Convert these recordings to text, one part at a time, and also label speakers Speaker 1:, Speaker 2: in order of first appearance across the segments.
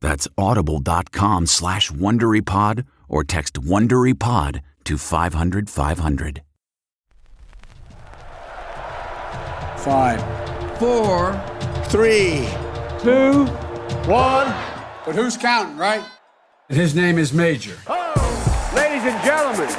Speaker 1: That's audible.com slash WonderyPod or text WonderyPod to 500 500.
Speaker 2: Five,
Speaker 3: four,
Speaker 2: three,
Speaker 3: two,
Speaker 2: one.
Speaker 4: But who's counting, right?
Speaker 2: His name is Major.
Speaker 5: Oh, ladies and gentlemen,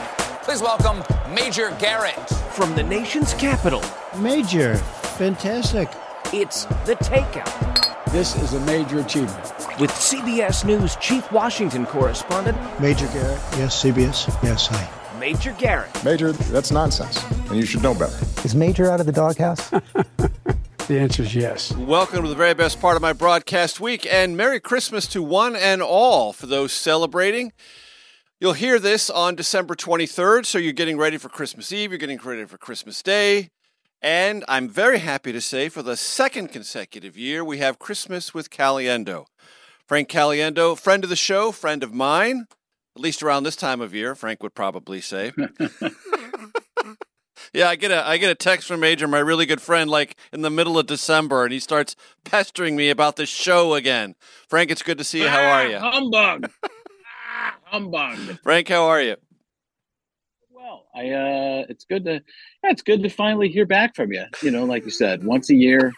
Speaker 6: please welcome Major Garrett.
Speaker 7: From the nation's capital.
Speaker 8: Major, fantastic.
Speaker 7: It's The Takeout.
Speaker 2: This is a major achievement.
Speaker 7: With CBS News Chief Washington Correspondent
Speaker 8: Major Garrett, yes, CBS, yes, hi.
Speaker 7: Major Garrett.
Speaker 9: Major, that's nonsense, and you should know better.
Speaker 10: Is Major out of the doghouse?
Speaker 2: the answer is yes.
Speaker 11: Welcome to the very best part of my broadcast week, and Merry Christmas to one and all for those celebrating. You'll hear this on December 23rd, so you're getting ready for Christmas Eve, you're getting ready for Christmas Day. And I'm very happy to say for the second consecutive year, we have Christmas with Caliendo. Frank Caliendo, friend of the show, friend of mine, at least around this time of year, Frank would probably say. yeah, I get a I get a text from Major, my really good friend, like in the middle of December, and he starts pestering me about the show again. Frank, it's good to see you. How are you?
Speaker 3: Humbug. ah, humbug.
Speaker 11: Frank, how are you?
Speaker 12: Well, I uh it's good to yeah, it's good to finally hear back from you. You know, like you said, once a year.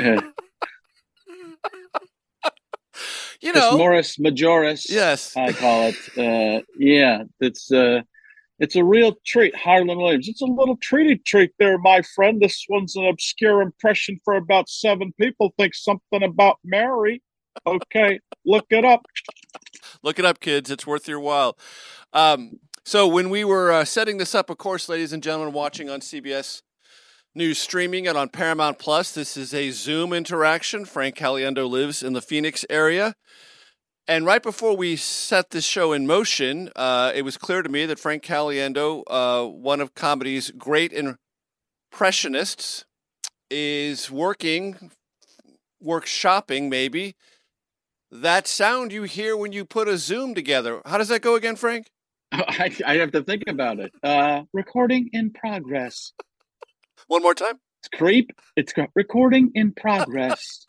Speaker 11: You know,
Speaker 12: Morris Majoris.
Speaker 11: Yes,
Speaker 12: I call it. Uh, yeah, it's uh, it's a real treat. Harland Williams. It's a little treaty treat there, my friend. This one's an obscure impression for about seven people. Think something about Mary. Okay, look it up.
Speaker 11: Look it up, kids. It's worth your while. Um, so when we were uh, setting this up, of course, ladies and gentlemen, watching on CBS News streaming and on Paramount Plus, this is a Zoom interaction. Frank Caliendo lives in the Phoenix area. And right before we set this show in motion, uh, it was clear to me that Frank Caliendo, uh, one of comedy's great impressionists, is working, workshopping maybe, that sound you hear when you put a Zoom together. How does that go again, Frank?
Speaker 12: I, I have to think about it. Uh, recording in progress.
Speaker 11: One more time.
Speaker 12: It's creep. It's recording in progress.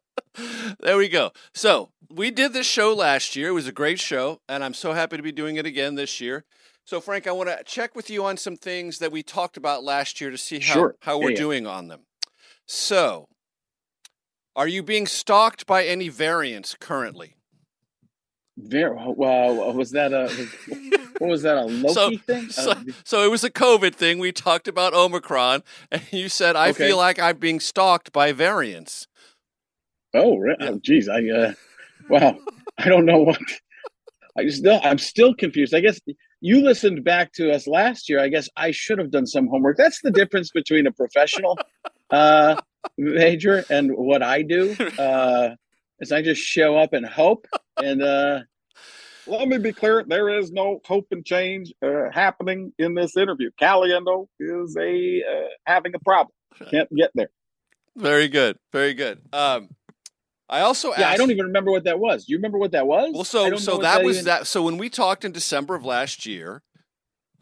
Speaker 11: there we go. So we did this show last year. It was a great show, and I'm so happy to be doing it again this year. So, Frank, I want to check with you on some things that we talked about last year to see how,
Speaker 12: sure.
Speaker 11: how we're
Speaker 12: yeah, yeah.
Speaker 11: doing on them. So, are you being stalked by any variants currently?
Speaker 12: Very well. Was that a what was that a Loki
Speaker 11: so,
Speaker 12: thing?
Speaker 11: So,
Speaker 12: uh,
Speaker 11: so, it was a COVID thing. We talked about Omicron, and you said I
Speaker 12: okay.
Speaker 11: feel like I'm being stalked by variants.
Speaker 12: Oh, really?
Speaker 11: Yeah.
Speaker 12: Oh, geez, I uh, wow, I don't know what. I still, I'm still confused. I guess you listened back to us last year. I guess I should have done some homework. That's the difference between a professional uh, major and what I do. Uh, is I just show up and hope and uh,
Speaker 9: let me be clear there is no hope and change uh, happening in this interview caliendo is a uh, having a problem
Speaker 12: Can't get there.
Speaker 11: Very good. Very good. Um, I also asked, yeah,
Speaker 12: I don't even remember what that was. Do you remember what that was?
Speaker 11: Well, so so that, that was even... that. So when we talked in December of last year,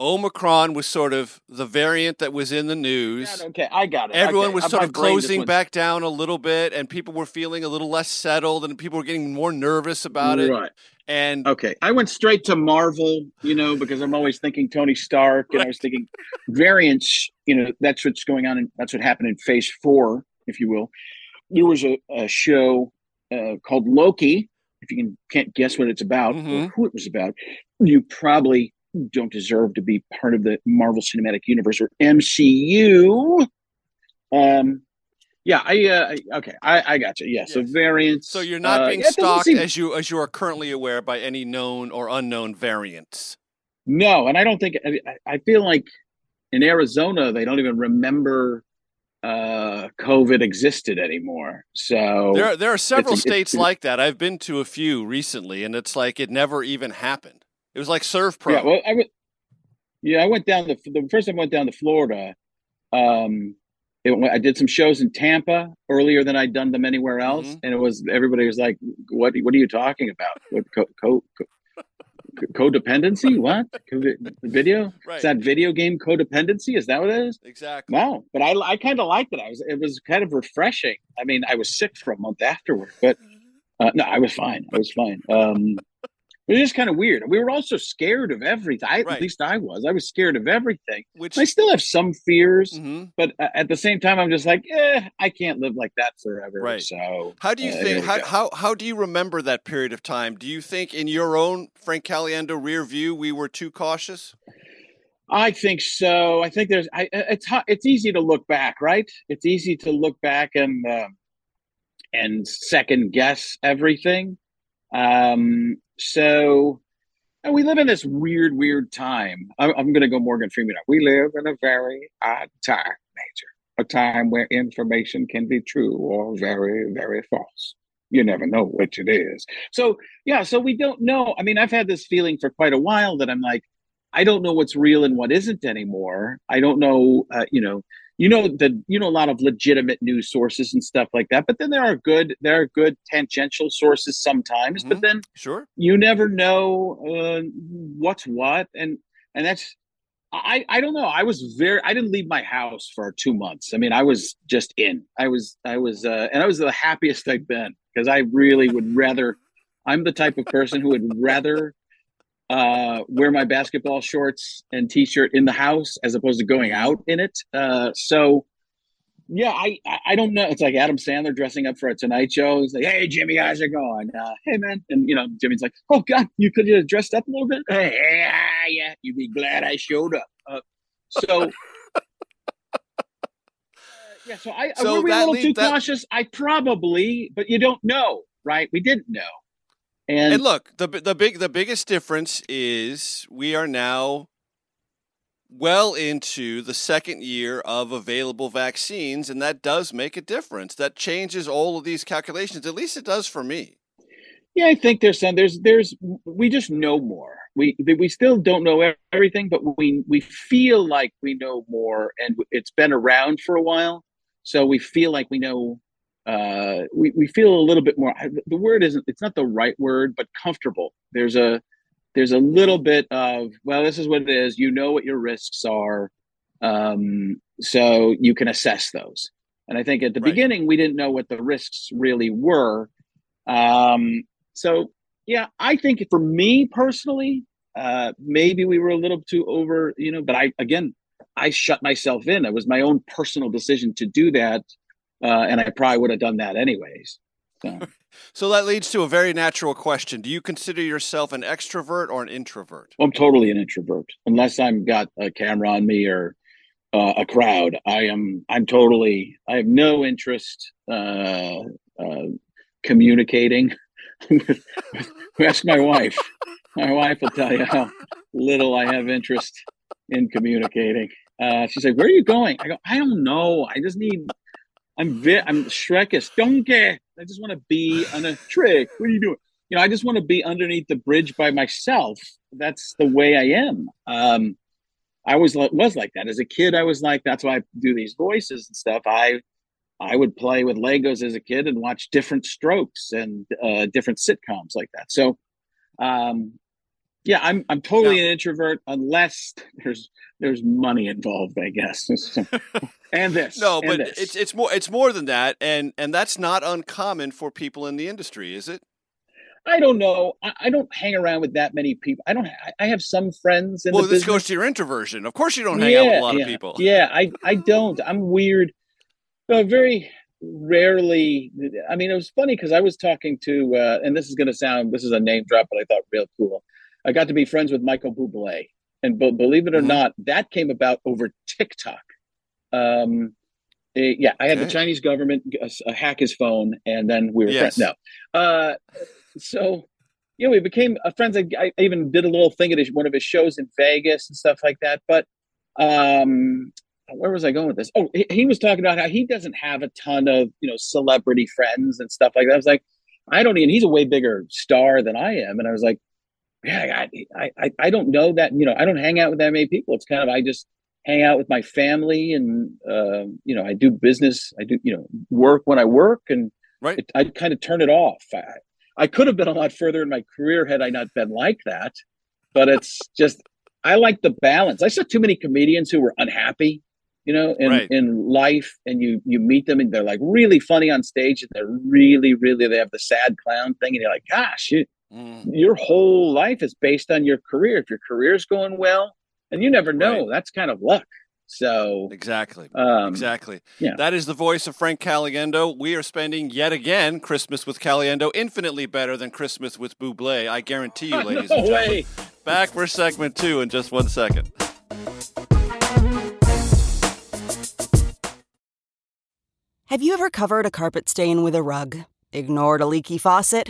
Speaker 11: Omicron was sort of the variant that was in the news.
Speaker 12: Yeah, okay, I got it.
Speaker 11: Everyone
Speaker 12: okay.
Speaker 11: was sort of closing back down a little bit, and people were feeling a little less settled, and people were getting more nervous about it.
Speaker 12: Right.
Speaker 11: And
Speaker 12: okay, I went straight to Marvel, you know, because I'm always thinking Tony Stark, and right. I was thinking variants. You know, that's what's going on, and that's what happened in Phase Four, if you will. There was a, a show uh, called Loki. If you can, can't guess what it's about
Speaker 11: mm-hmm.
Speaker 12: or who it was about, you probably don't deserve to be part of the Marvel Cinematic Universe or MCU. Um, yeah, I uh, okay, I, I got you. Yeah, yes. so variants.
Speaker 11: So you're not
Speaker 12: uh,
Speaker 11: being
Speaker 12: yeah,
Speaker 11: stalked
Speaker 12: seem...
Speaker 11: as you as you are currently aware by any known or unknown variants.
Speaker 12: No, and I don't think I, I feel like in Arizona they don't even remember uh, COVID existed anymore. So
Speaker 11: there there are several states like that. I've been to a few recently, and it's like it never even happened. It was like Surf Pro.
Speaker 12: Yeah, well, I went. Yeah, I went down the the first time I went down to Florida. Um, it, I did some shows in Tampa earlier than I'd done them anywhere else,
Speaker 11: mm-hmm.
Speaker 12: and it was everybody was like, "What? What are you talking about? What co- co- co- codependency? What video?
Speaker 11: Right.
Speaker 12: Is that video game codependency? Is that what it is?
Speaker 11: Exactly.
Speaker 12: Wow, but I I kind of liked it. I was it was kind of refreshing. I mean, I was sick for a month afterward, but uh, no, I was fine. I was fine. Um, it was just kind of weird. We were also scared of everything. I,
Speaker 11: Right.
Speaker 12: At least I was. I was scared of everything.
Speaker 11: Which
Speaker 12: I still have some fears,
Speaker 11: Mhm.
Speaker 12: but uh, at the same time, I'm just like, eh, I can't live like that forever.
Speaker 11: Right.
Speaker 12: So,
Speaker 11: How do you
Speaker 12: uh,
Speaker 11: think? How, how how do you remember that period of time? Do you think, in your own Frank Caliendo rear view, we were too cautious?
Speaker 12: I think so. I think there's. I, it's hu- it's easy to look back, right? It's easy to look back and um and second guess everything. Um, so and we live in this weird, weird time. I'm, I'm going to go Morgan Freeman. We live in a very odd time, Major. A time where information can be true or very, very false. You never know which it is. So yeah, so we don't know. I mean, I've had this feeling for quite a while that I'm like, I don't know what's real and what isn't anymore. I don't know, uh, you know, you know that you know a lot of legitimate news sources and stuff like that. But then there are good, there are good tangential sources sometimes. But then
Speaker 11: Sure.
Speaker 12: you never know uh, what's what, and and that's I I don't know. I was very I didn't leave my house for two months. I mean, I was just in. I was I was uh, and I was the happiest I've been because I really would rather. I'm the type of person who would rather uh, wear my basketball shorts and t-shirt in the house as opposed to going out in it. Uh, so yeah, I, I don't know. It's like Adam Sandler dressing up for a Tonight Show. He's like, "Hey Jimmy, how's it going? Uh, hey man," and you know Jimmy's like, "Oh God, you could have dressed up a little bit." Hey, yeah, yeah, you'd be glad I showed up. Uh, so. uh, Yeah, so I
Speaker 11: So
Speaker 12: were we a little
Speaker 11: lead-
Speaker 12: too
Speaker 11: that-
Speaker 12: cautious? I probably, but you don't know, right? We didn't know, and,
Speaker 11: And look, the the big the biggest difference is we are now well into the second year of available vaccines, and that does make a difference. That changes all of these calculations. At least it does for me.
Speaker 12: Yeah, I think there's some. There's there's we just know more. We we still don't know everything, but we we feel like we know more, and it's been around for a while, so we feel like we know. Uh, we we feel a little bit more. The word isn't. It's not the right word, but comfortable. There's a there's a little bit of well, this is what it is. You know what your risks are, um, so you can assess those. And I think at the
Speaker 11: Right.
Speaker 12: beginning we didn't know what the risks really were. Um, so yeah, I think for me personally, uh, maybe we were a little too over, you know, but I, again, I shut myself in. It was my own personal decision to do that. Uh, and I probably would have done that anyways. So
Speaker 11: So that leads to a very natural question: Do you consider yourself an extrovert or an introvert?
Speaker 12: I'm totally an introvert unless I'm got a camera on me or uh, a crowd. I am, I'm totally, I have no interest, uh, uh, communicating. Ask my wife. My wife will tell you how little I have interest in communicating. Uh, she's like, "Where are you going?" I go, "I don't know. I just need. I'm vi- I'm Shrekus donkey. I just want to be on a trick. What are you doing? You know, I just want to be underneath the bridge by myself. That's the way I am. Um, I was was like that as a kid. I was like that's why I do these voices and stuff. I I would play with Legos as a kid and watch Diff'rent Strokes and uh, different sitcoms like that. So, um, yeah, I'm I'm totally an introvert unless there's there's money involved, I guess. and this.
Speaker 11: No,
Speaker 12: and
Speaker 11: but
Speaker 12: this.
Speaker 11: it's it's more it's more than that, and and that's not uncommon for people in the industry, is it?
Speaker 12: I don't know. I, I don't hang around with that many people. I don't. I have some friends. In
Speaker 11: well, this
Speaker 12: business.
Speaker 11: goes to your introversion. Of course, you don't hang
Speaker 12: yeah,
Speaker 11: out with a lot
Speaker 12: yeah,
Speaker 11: of people.
Speaker 12: Yeah, I I don't. I'm weird. So very rarely. I mean, it was funny because I was talking to, uh, and this is going to sound. This is a name drop, but I thought real cool. I got to be friends with Michael Bublé, and b- believe it or mm-hmm. not, that came about over TikTok. Um, it, yeah, I had okay. the Chinese government uh, hack his phone, and then we were
Speaker 11: yes.
Speaker 12: friends. No, uh, so you know, we became uh, friends. I, I, even did a little thing at his, one of his shows in Vegas and stuff like that. But um, where was I going with this? Oh, he, he, was talking about how he doesn't have a ton of you know celebrity friends and stuff like that. I was like, I don't even. He's a way bigger star than I am, and I was like, yeah, I, I, I don't know that. You know, I don't hang out with that many people. It's kind of I just hang out with my family, and uh, you know, I do business. I do you know work when I work, and
Speaker 11: right.
Speaker 12: It, I kind of turn it off. I, I could have been a lot further in my career had I not been like that. But it's just I like the balance. I saw too many comedians who were unhappy, you know, in,
Speaker 11: right.
Speaker 12: in life, and you you meet them and they're like really funny on stage, and they're really really they have the sad clown thing, and you're like, gosh, you, mm. your whole life is based on your career. If your career's going well, and you never know, right. that's kind of luck. So
Speaker 11: exactly,
Speaker 12: um,
Speaker 11: exactly.
Speaker 12: Yeah.
Speaker 11: That is the voice of Frank Caliendo. We are spending yet again Christmas with Caliendo, infinitely better than Christmas with Bublé. I guarantee you, ladies
Speaker 12: no
Speaker 11: and gentlemen.
Speaker 12: Way.
Speaker 11: Back for segment two in just one second.
Speaker 13: Have you ever covered a carpet stain with a rug? Ignored a leaky faucet?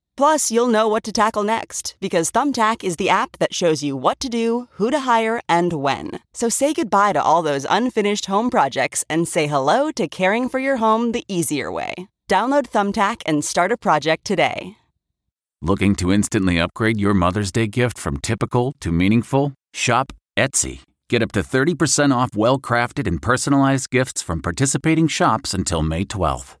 Speaker 13: Plus, you'll know what to tackle next because Thumbtack is the app that shows you what to do, who to hire, and when. So say goodbye to all those unfinished home projects and say hello to caring for your home the easier way. Download Thumbtack and start a project today.
Speaker 1: Looking to instantly upgrade your Mother's Day gift from typical to meaningful? Shop Etsy. Get up to 30% off well crafted and personalized gifts from participating shops until May 12th.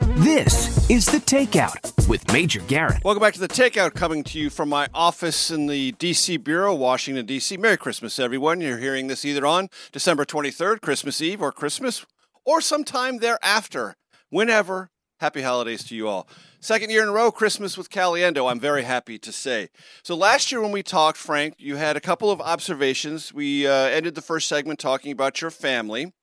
Speaker 7: This is The Takeout with Major Garrett.
Speaker 11: Welcome back to The Takeout, coming to you from my office in the D.C. Bureau, Washington, D.C. Merry Christmas, everyone. You're hearing this either on December 23rd, Christmas Eve, or Christmas, or sometime thereafter. Whenever. Happy holidays to you all. Second year in a row, Christmas with Caliendo, I'm very happy to say. So last year when we talked, Frank, you had a couple of observations. We uh, ended the first segment talking about your family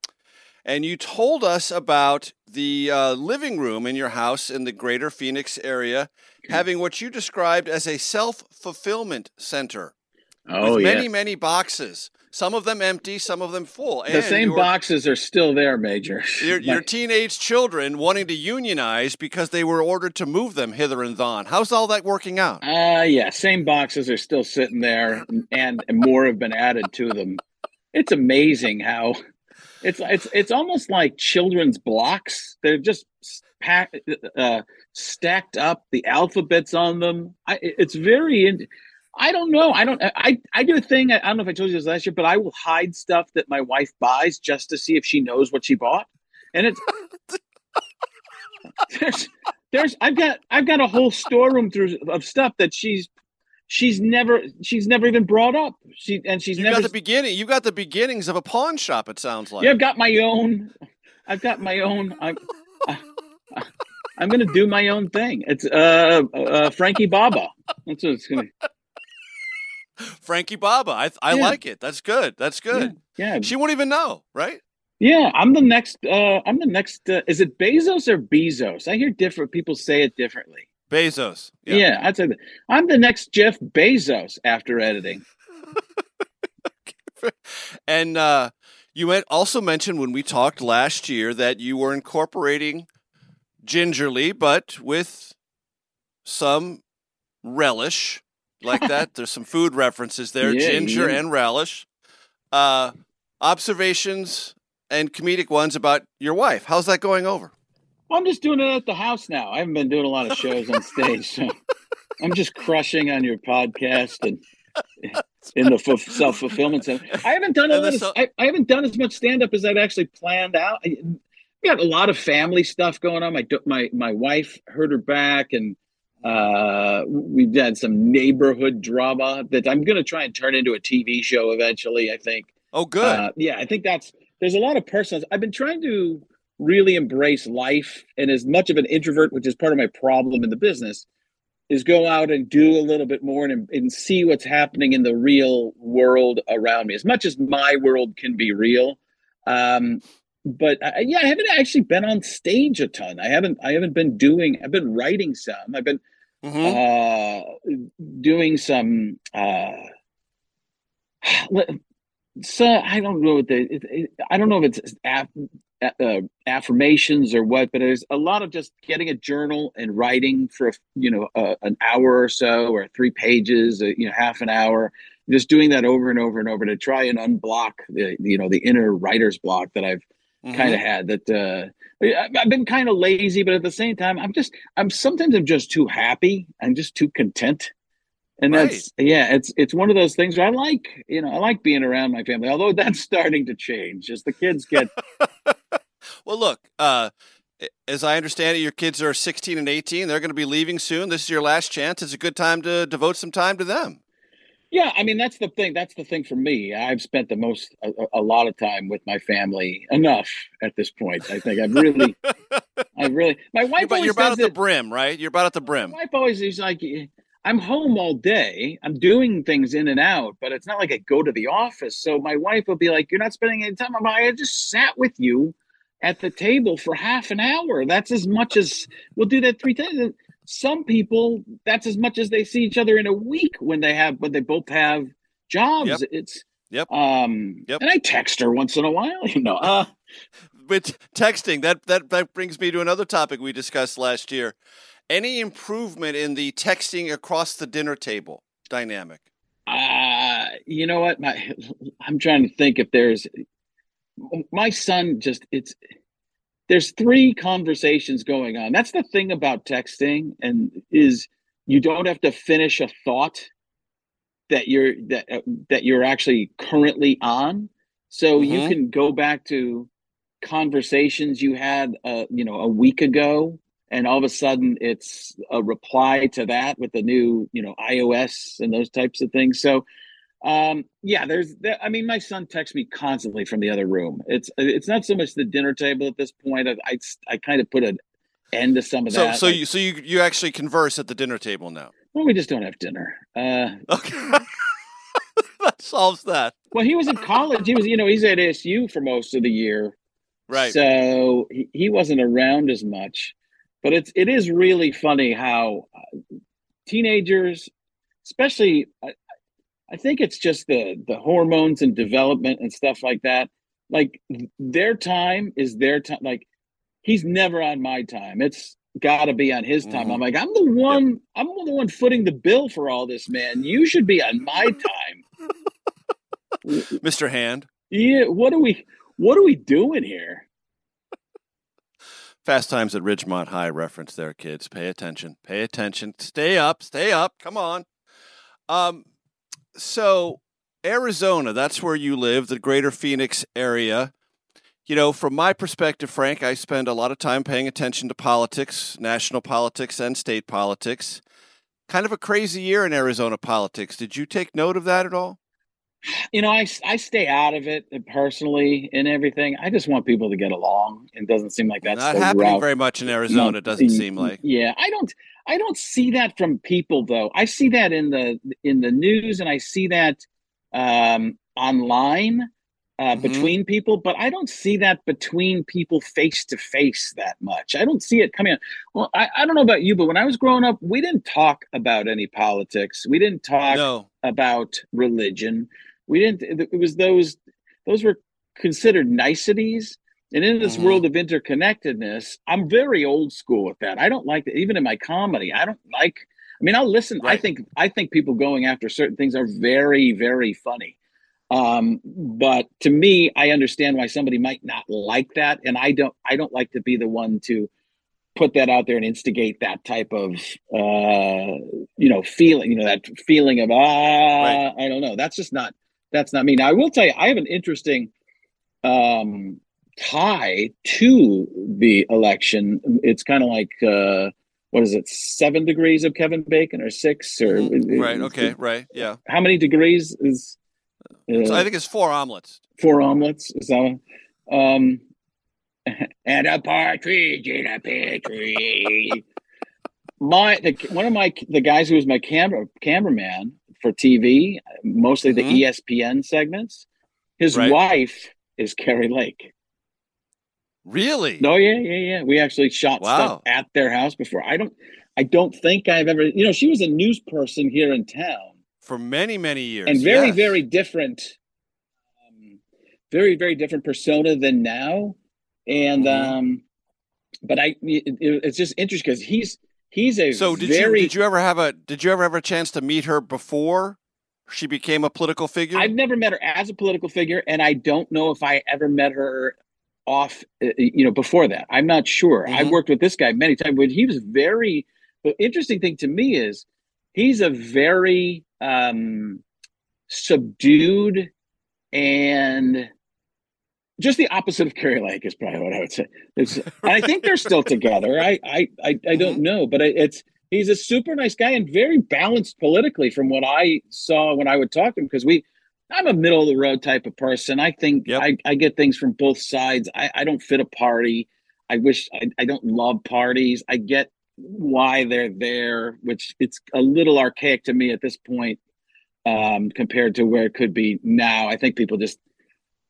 Speaker 11: and you told us about the uh, living room in your house in the greater Phoenix area having what you described as a self fulfillment center.
Speaker 12: Oh,
Speaker 11: with many,
Speaker 12: yes.
Speaker 11: many boxes. Some of them empty, some of them full.
Speaker 12: The
Speaker 11: And
Speaker 12: same
Speaker 11: your-
Speaker 12: boxes are still there, Major.
Speaker 11: Your, your teenage children wanting to unionize because they were ordered to move them hither and thon. How's all that working out?
Speaker 12: Uh yeah, same boxes are still sitting there, and, and more have been added to them. It's amazing how it's it's it's almost like children's blocks. They're just packed, uh, stacked up. The alphabets on them. I, it's very. In, I don't know. I don't. I I do a thing. I don't know if I told you this last year, but I will hide stuff that my wife buys just to see if she knows what she bought, and it's. there's there's I've got I've got a whole storeroom through of stuff that she's she's never she's never even brought up. She and she's
Speaker 11: You
Speaker 12: never
Speaker 11: got the beginning. You got the beginnings of a pawn shop. It sounds like.
Speaker 12: yeah, I've got my own. I've got my own. I'm, I, I'm going to do my own thing. It's uh, uh, Frankie Baba. That's what it's going to.
Speaker 11: Frankie Baba. I I
Speaker 12: Yeah.
Speaker 11: like it. That's good. That's good.
Speaker 12: Yeah,
Speaker 11: She won't even know, right?
Speaker 12: Yeah, I'm the next. Uh, I'm the next. Uh, is it Bezos or Bezos? I hear different people say it differently.
Speaker 11: Bezos.
Speaker 12: Yeah, yeah I'd say that. I'm the next Jeff Bezos after editing.
Speaker 11: and uh, you also mentioned when we talked last year that you were incorporating gingerly, but with some relish like that. There's some food references there, yeah, ginger yeah. and relish. Uh, observations and comedic ones about your wife. How's that going over?
Speaker 12: Well, I'm just doing it at the house now. I haven't been doing a lot of shows on stage, so I'm just crushing on your podcast and in the f- self fulfillment center. I haven't done a lot of, I, I, haven't done as much stand up as I've actually planned out. I, got a lot of family stuff going on. My my my wife hurt her back, and uh, we've had some neighborhood drama that I'm going to try and turn into a TV show eventually. I think.
Speaker 11: Oh, good.
Speaker 12: Uh, yeah, I think that's there's a lot of personal. I've been trying to really embrace life, and as much of an introvert, which is part of my problem in the business, is go out and do a little bit more and, and see what's happening in the real world around me. As much as my world can be real, um, but uh, yeah, I haven't actually been on stage a ton. I haven't. I haven't been doing. I've been writing some. I've been mm-hmm. uh, doing some. Uh, so I don't know what the. It, it, I don't know if it's uh, affirmations or what, but there's a lot of just getting a journal and writing for you know an hour or so, or three pages, uh, you know, half an hour. Just doing that over and over and over to try and unblock the you know the inner writer's block that I've mm-hmm. kind of had that uh, I've been kind of lazy, but at the same time, I'm just I'm sometimes I'm just too happy. I'm just too content. And right. that's yeah, it's it's one of those things where I like, you know, I like being around my family, although that's starting to change as the kids get
Speaker 11: Well, look, uh as I understand it, your kids are 16 and 18. They're going to be leaving soon. This is your last chance. It's a good time to devote some time to them.
Speaker 12: Yeah, I mean that's the thing. That's the thing for me. I've spent the most a, a, lot of time with my family. Enough at this point. I think I've really, I really. My wife.
Speaker 11: You're, about, you're about at the brim, right? You're about at the brim.
Speaker 12: My wife always is like, I'm home all day. I'm doing things in and out, but it's not like I go to the office. So my wife will be like, "You're not spending any time." I'm like, "I just sat with you at the table for half an hour. That's as much as we'll do that three times." some people that's as much as they see each other in a week when they have when they both have jobs. Yep. it's
Speaker 11: yep.
Speaker 12: um
Speaker 11: yep.
Speaker 12: and i text her once in a while you know uh.
Speaker 11: But texting that that that brings me to another topic we discussed last year. Any improvement in the texting across the dinner table dynamic?
Speaker 12: Uh you know what? My i'm trying to think if there's my son just it's there's three conversations going on. That's the thing about texting, and is you don't have to finish a thought that you're that uh, that you're actually currently on. So mm-hmm. you can go back to conversations you had, uh, you know, a week ago, and all of a sudden it's a reply to that with the new, you know, iOS and those types of things. So um, yeah, there's. There, I mean, my son texts me constantly from the other room. It's it's not so much the dinner table at this point. I I, I kind of put an end to some of
Speaker 11: so,
Speaker 12: that.
Speaker 11: So you so you you actually converse at the dinner table now.
Speaker 12: Well, we just don't have dinner. Uh,
Speaker 11: okay. that solves that.
Speaker 12: Well, he was in college. He was, you know, he's at ASU for most of the year.
Speaker 11: Right.
Speaker 12: So he, he wasn't around as much. But it's it is really funny how uh, teenagers, especially I think it's just the the hormones and development and stuff like that. Like their time is their time. Like he's never on my time. It's got to be on his time. Mm-hmm. I'm like, I'm the one. I'm the one footing the bill for all this, man. You should be on my time,
Speaker 11: Mister Hand.
Speaker 12: Yeah. What are we? What are we doing here?
Speaker 11: Fast Times at Ridgemont High reference there, kids. Pay attention. Pay attention. Stay up. Stay up. Come on. Um, so Arizona, that's where you live, the greater Phoenix area. You know, from my perspective, Frank, I spend a lot of time paying attention to politics, national politics and state politics. Kind of a crazy year in Arizona politics. Did you take note of that at all?
Speaker 12: You know, I, I stay out of it personally and everything. I just want people to get along. It doesn't seem like that's
Speaker 11: not happening route. very much in Arizona. No, doesn't seem like.
Speaker 12: Yeah, I don't. I don't see that from people though. I see that in the in the news and I see that um, online. Uh,
Speaker 11: Mm-hmm.
Speaker 12: between people, but I don't see that between people face to face that much. I don't see it coming out. Well, I, I don't know about you, but when I was growing up, we didn't talk about any politics. We didn't talk
Speaker 11: No.
Speaker 12: about religion. We didn't. It was those. Those were considered niceties. And in this
Speaker 11: Mhm.
Speaker 12: world of interconnectedness, I'm very old school with that. I don't like that. Even in my comedy, I don't like. I mean, I'll listen. I think I think people going after certain things are very, very funny. Um, but to me, I understand why somebody might not like that, and I don't. I don't like to be the one to put that out there and instigate that type of uh you know feeling you know that feeling of ah i don't know that's just not that's not me now i will tell you i have an interesting um tie to the election it's kind of like uh what is it seven degrees of kevin bacon or six or
Speaker 11: Mhm. Right. Okay. Right. Yeah.
Speaker 12: how many degrees is uh,
Speaker 11: I think it's four omelets.
Speaker 12: four omelets is that one? um and a partridge in a pear tree my the, one of my the guys who was my camera cameraman for tv mostly the
Speaker 11: Mhm.
Speaker 12: espn segments his
Speaker 11: Right.
Speaker 12: wife is Kari Lake
Speaker 11: Really?
Speaker 12: no yeah yeah yeah we actually shot
Speaker 11: Wow.
Speaker 12: stuff at their house before i don't i don't think i've ever you know she was a news person here in town
Speaker 11: For many, many years.
Speaker 12: and very
Speaker 11: yes.
Speaker 12: very different um, very very different persona than now and
Speaker 11: Mhm.
Speaker 12: um but i it, it- it's just interesting because he's he's a
Speaker 11: So did
Speaker 12: very
Speaker 11: you did you ever have a did you ever have a chance to meet her before she became a political figure?
Speaker 12: i've never met her as a political figure and i don't know if i ever met her off uh, you know before that i'm not sure i've
Speaker 11: Mhm.
Speaker 12: worked with this guy many times but he was very the interesting thing to me is he's a very um subdued and just the opposite of Kari Lake is probably what I would say. It's, and I think they're still together. I I I, I don't know, but it's he's a super nice guy and very balanced politically from what I saw when I would talk to him because we I'm a middle of the road type of person. I think
Speaker 11: Yep.
Speaker 12: I, I get things from both sides. I, I don't fit a party. I wish I, I don't love parties. I get why they're there, which it's a little archaic to me at this point um, compared to where it could be now. I think people just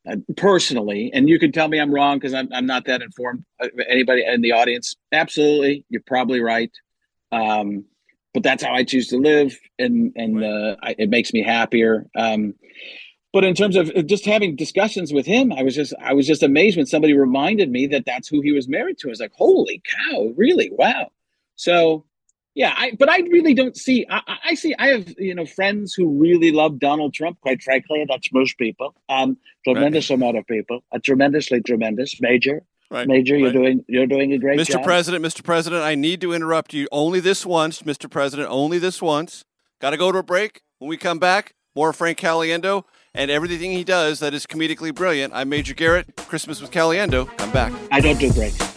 Speaker 12: uh, personally, and you can tell me I'm wrong because I'm, I'm not that informed. Uh, Anybody in the audience, absolutely, you're probably right. Um, but that's how I choose to live, and and uh, I, it makes me happier. Um, but in terms of uh, just having discussions with him, I was just I was just amazed when somebody reminded me that that's who he was married to. I was like, holy cow, really? Wow. So yeah, I but I really don't see. I, I- see. I have you know friends who really love Donald Trump. Quite frankly, that's most people. Um, tremendous amount of people. A tremendously tremendous major.
Speaker 11: Right,
Speaker 12: Major, you're doing you're doing a great
Speaker 11: Mr.
Speaker 12: job.
Speaker 11: President, Mr. President, I need to interrupt you only this once, Mr. President, only this once. Got to go to a break. When we come back, more Frank Caliendo and everything he does that is comedically brilliant. I'm Major Garrett. Christmas with Caliendo. Come back.
Speaker 12: I don't do breaks.